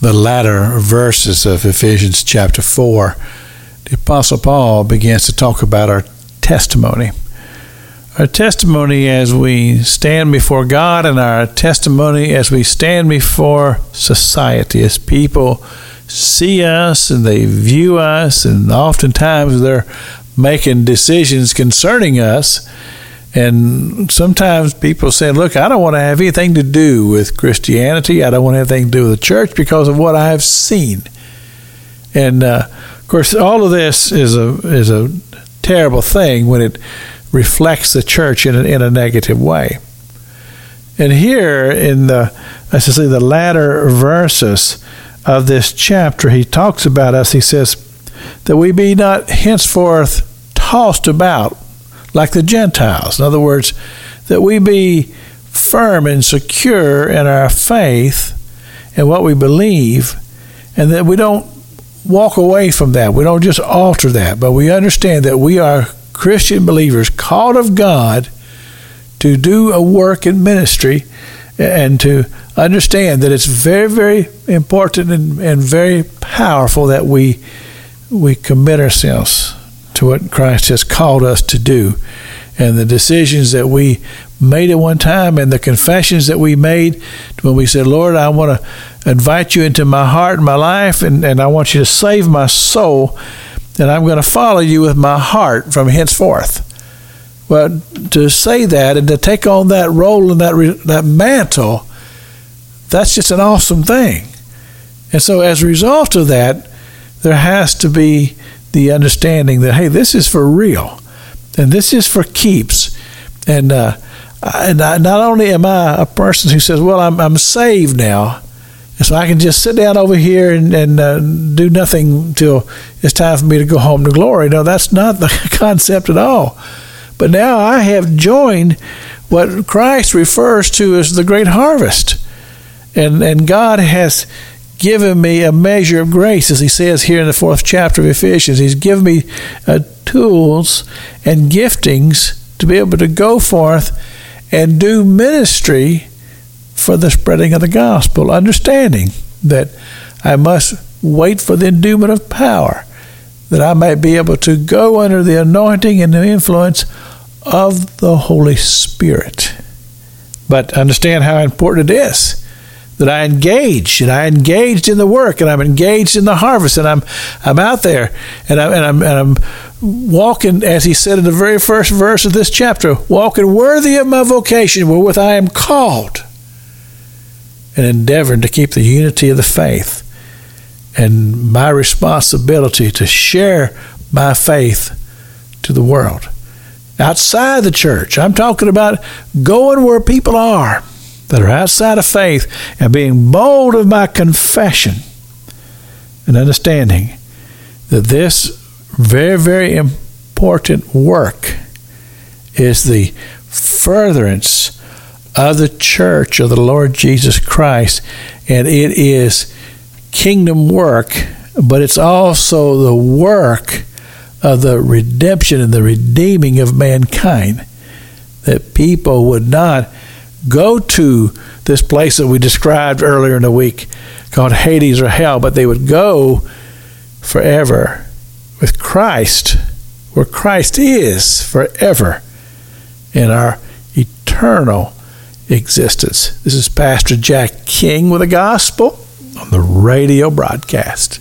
the latter verses of Ephesians chapter 4, the Apostle Paul begins to talk about our testimony. Our testimony as we stand before God, and our testimony as we stand before society, as people see us and they view us, and oftentimes they're making decisions concerning us. And sometimes people say, Look, I don't want to have anything to do with Christianity. I don't want to have anything to do with the church because of what I have seen. And uh, of course, all of this is a, is a terrible thing when it reflects the church in a, in a negative way. And here in the, I should say, the latter verses of this chapter, he talks about us. He says, that we be not henceforth tossed about like the Gentiles. In other words, that we be firm and secure in our faith and what we believe, and that we don't walk away from that. We don't just alter that, but we understand that we are Christian believers called of God to do a work in ministry and to understand that it's very, very important and, and very powerful that we we commit ourselves to what Christ has called us to do. And the decisions that we made at one time and the confessions that we made when we said, Lord, I want to invite you into my heart and my life, and, and I want you to save my soul, and I'm going to follow you with my heart from henceforth. Well, to say that and to take on that role and that, that mantle, that's just an awesome thing. And so, as a result of that, there has to be the understanding that hey, this is for real, and this is for keeps. And uh, and I, not only am I a person who says, well, I'm I'm saved now, so I can just sit down over here and, and uh, do nothing till it's time for me to go home to glory. No, that's not the concept at all. But now I have joined what Christ refers to as the great harvest. And, and God has given me a measure of grace, as he says here in the fourth chapter of Ephesians. He's given me uh, tools and giftings to be able to go forth and do ministry for the spreading of the gospel, understanding that I must wait for the endowment of power, that I may be able to go under the anointing and the influence of the Holy Spirit. But understand how important it is that I engaged and I engaged in the work and I'm engaged in the harvest and I'm I'm out there and I'm and I'm, and I'm walking as he said in the very first verse of this chapter walking worthy of my vocation wherewith I am called and endeavoring to keep the unity of the faith and my responsibility to share my faith to the world. Outside the church I'm talking about going where people are that are outside of faith and being bold of my confession and understanding that this very, very important work is the furtherance of the church of the Lord Jesus Christ, and it is kingdom work, but it's also the work of the redemption and the redeeming of mankind. That people would not go to this place that we described earlier in the week called Hades or hell, but they would go forever with Christ, where Christ is forever in our eternal existence. This is Pastor Jack King with the gospel on the radio broadcast.